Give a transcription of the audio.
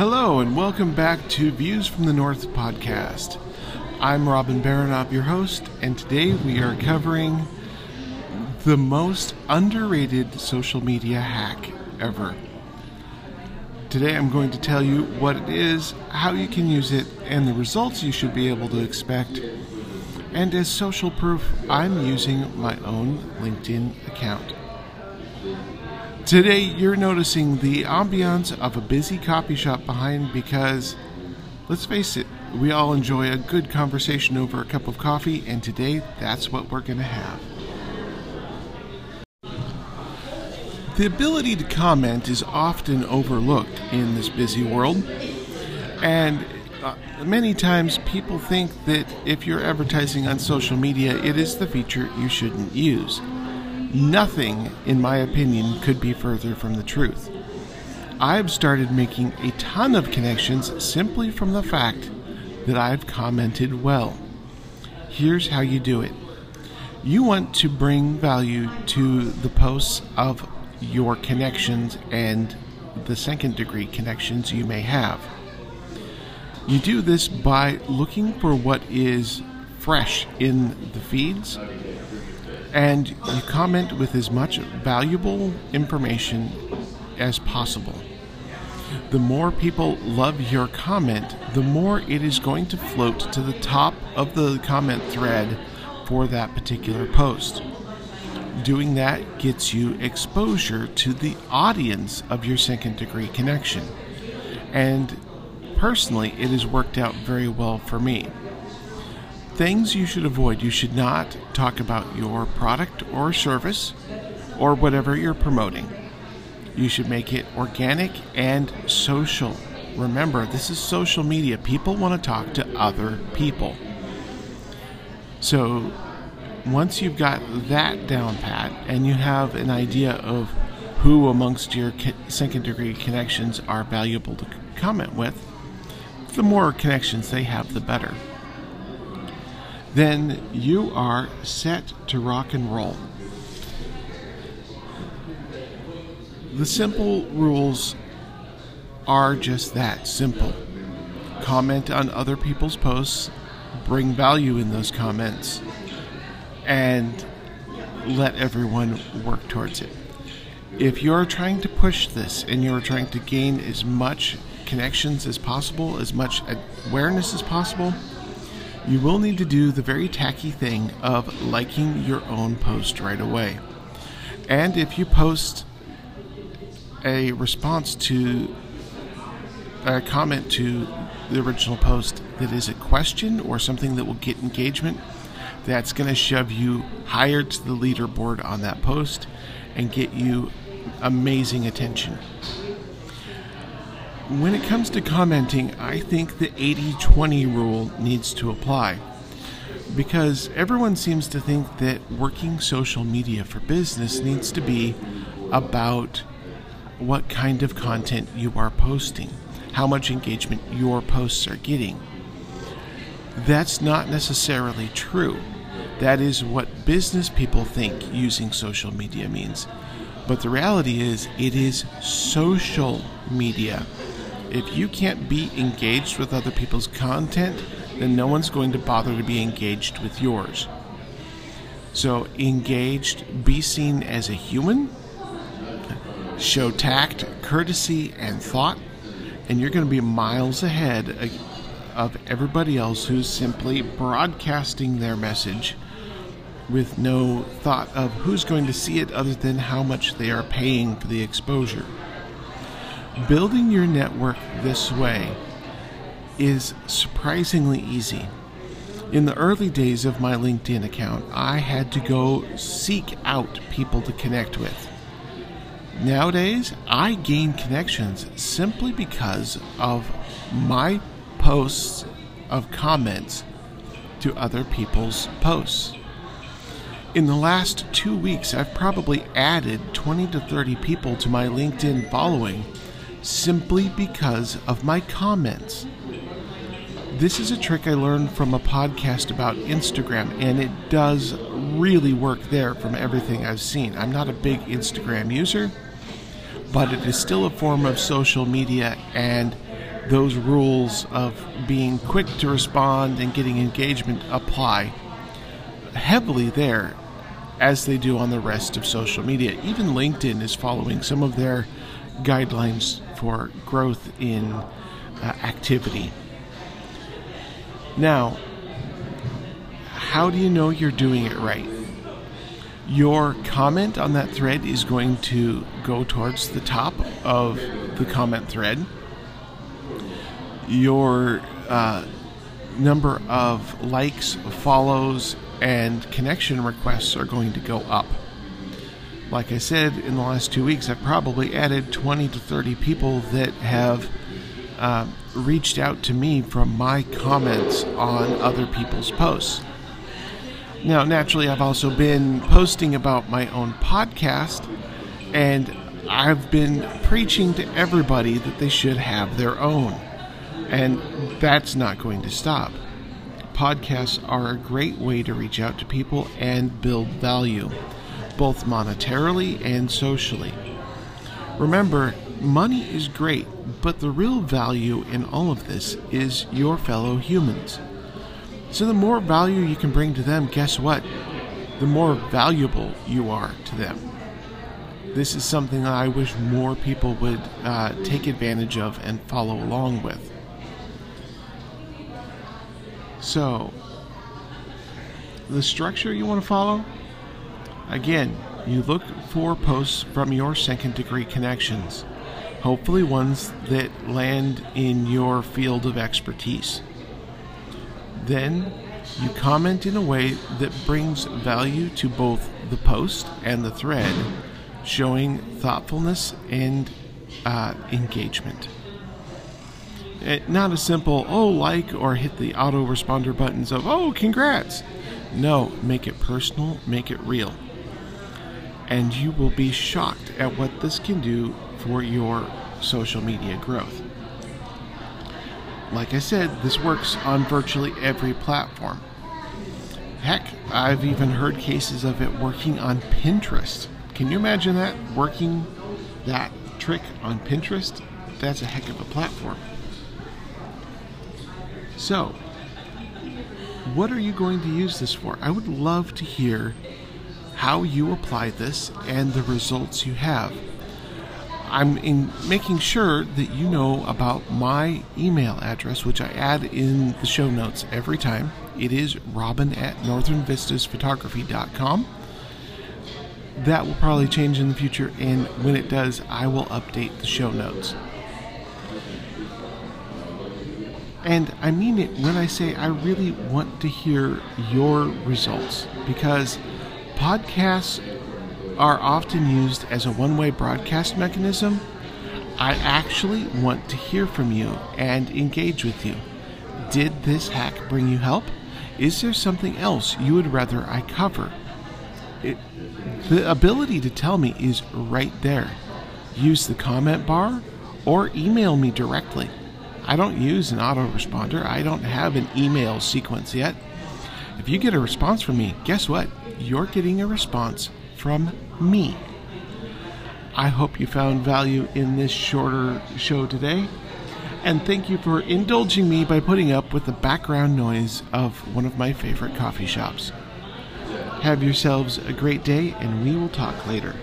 Hello, and welcome back to Views from the North podcast. I'm Robin Baranov, your host, and today we are covering the most underrated social media hack ever. Today I'm going to tell you what it is, how you can use it, and the results you should be able to expect. And as social proof, I'm using my own LinkedIn account. Today, you're noticing the ambiance of a busy coffee shop behind because, let's face it, we all enjoy a good conversation over a cup of coffee, and today that's what we're going to have. The ability to comment is often overlooked in this busy world, and uh, many times people think that if you're advertising on social media, it is the feature you shouldn't use. Nothing, in my opinion, could be further from the truth. I've started making a ton of connections simply from the fact that I've commented well. Here's how you do it you want to bring value to the posts of your connections and the second degree connections you may have. You do this by looking for what is fresh in the feeds and you comment with as much valuable information as possible. The more people love your comment, the more it is going to float to the top of the comment thread for that particular post. Doing that gets you exposure to the audience of your second degree connection. And personally, it has worked out very well for me. Things you should avoid you should not talk about your product or service or whatever you're promoting. You should make it organic and social. Remember, this is social media. People want to talk to other people. So, once you've got that down pat and you have an idea of who amongst your second degree connections are valuable to comment with, the more connections they have, the better then you are set to rock and roll. The simple rules are just that simple. Comment on other people's posts, bring value in those comments, and let everyone work towards it. If you're trying to push this and you're trying to gain as much connections as possible, as much awareness as possible, you will need to do the very tacky thing of liking your own post right away. And if you post a response to a comment to the original post that is a question or something that will get engagement, that's going to shove you higher to the leaderboard on that post and get you amazing attention when it comes to commenting, I think the 80 20 rule needs to apply. Because everyone seems to think that working social media for business needs to be about what kind of content you are posting, how much engagement your posts are getting. That's not necessarily true. That is what business people think using social media means. But the reality is, it is social media if you can't be engaged with other people's content, then no one's going to bother to be engaged with yours. So, engaged, be seen as a human, show tact, courtesy, and thought, and you're going to be miles ahead of everybody else who's simply broadcasting their message with no thought of who's going to see it other than how much they are paying for the exposure. Building your network this way is surprisingly easy. In the early days of my LinkedIn account, I had to go seek out people to connect with. Nowadays, I gain connections simply because of my posts of comments to other people's posts. In the last two weeks, I've probably added 20 to 30 people to my LinkedIn following simply because of my comments. This is a trick I learned from a podcast about Instagram, and it does really work there from everything I've seen. I'm not a big Instagram user, but it is still a form of social media, and those rules of being quick to respond and getting engagement apply heavily there as they do on the rest of social media. Even LinkedIn is following some of their guidelines for growth in uh, activity. Now, how do you know you're doing it right? Your comment on that thread is going to go towards the top of the comment thread. Your uh, number of likes, follows, and connection requests are going to go up. Like I said, in the last two weeks, I've probably added 20 to 30 people that have uh, reached out to me from my comments on other people's posts. Now, naturally, I've also been posting about my own podcast, and I've been preaching to everybody that they should have their own. And that's not going to stop. Podcasts are a great way to reach out to people and build value, both monetarily and socially. Remember, money is great, but the real value in all of this is your fellow humans. So, the more value you can bring to them, guess what? The more valuable you are to them. This is something I wish more people would uh, take advantage of and follow along with. So, the structure you want to follow again, you look for posts from your second degree connections, hopefully, ones that land in your field of expertise. Then you comment in a way that brings value to both the post and the thread, showing thoughtfulness and uh, engagement. It, not a simple, oh, like or hit the autoresponder buttons of, oh, congrats. No, make it personal, make it real. And you will be shocked at what this can do for your social media growth. Like I said, this works on virtually every platform. Heck, I've even heard cases of it working on Pinterest. Can you imagine that? Working that trick on Pinterest? That's a heck of a platform. So, what are you going to use this for? I would love to hear how you apply this and the results you have. I'm in making sure that you know about my email address, which I add in the show notes every time. It is robin at northernvistasphotography.com. That will probably change in the future, and when it does, I will update the show notes. And I mean it when I say I really want to hear your results because podcasts are often used as a one way broadcast mechanism, I actually want to hear from you and engage with you. Did this hack bring you help? Is there something else you would rather I cover? It, the ability to tell me is right there. Use the comment bar or email me directly. I don't use an autoresponder, I don't have an email sequence yet. If you get a response from me, guess what? You're getting a response from me. I hope you found value in this shorter show today. And thank you for indulging me by putting up with the background noise of one of my favorite coffee shops. Have yourselves a great day, and we will talk later.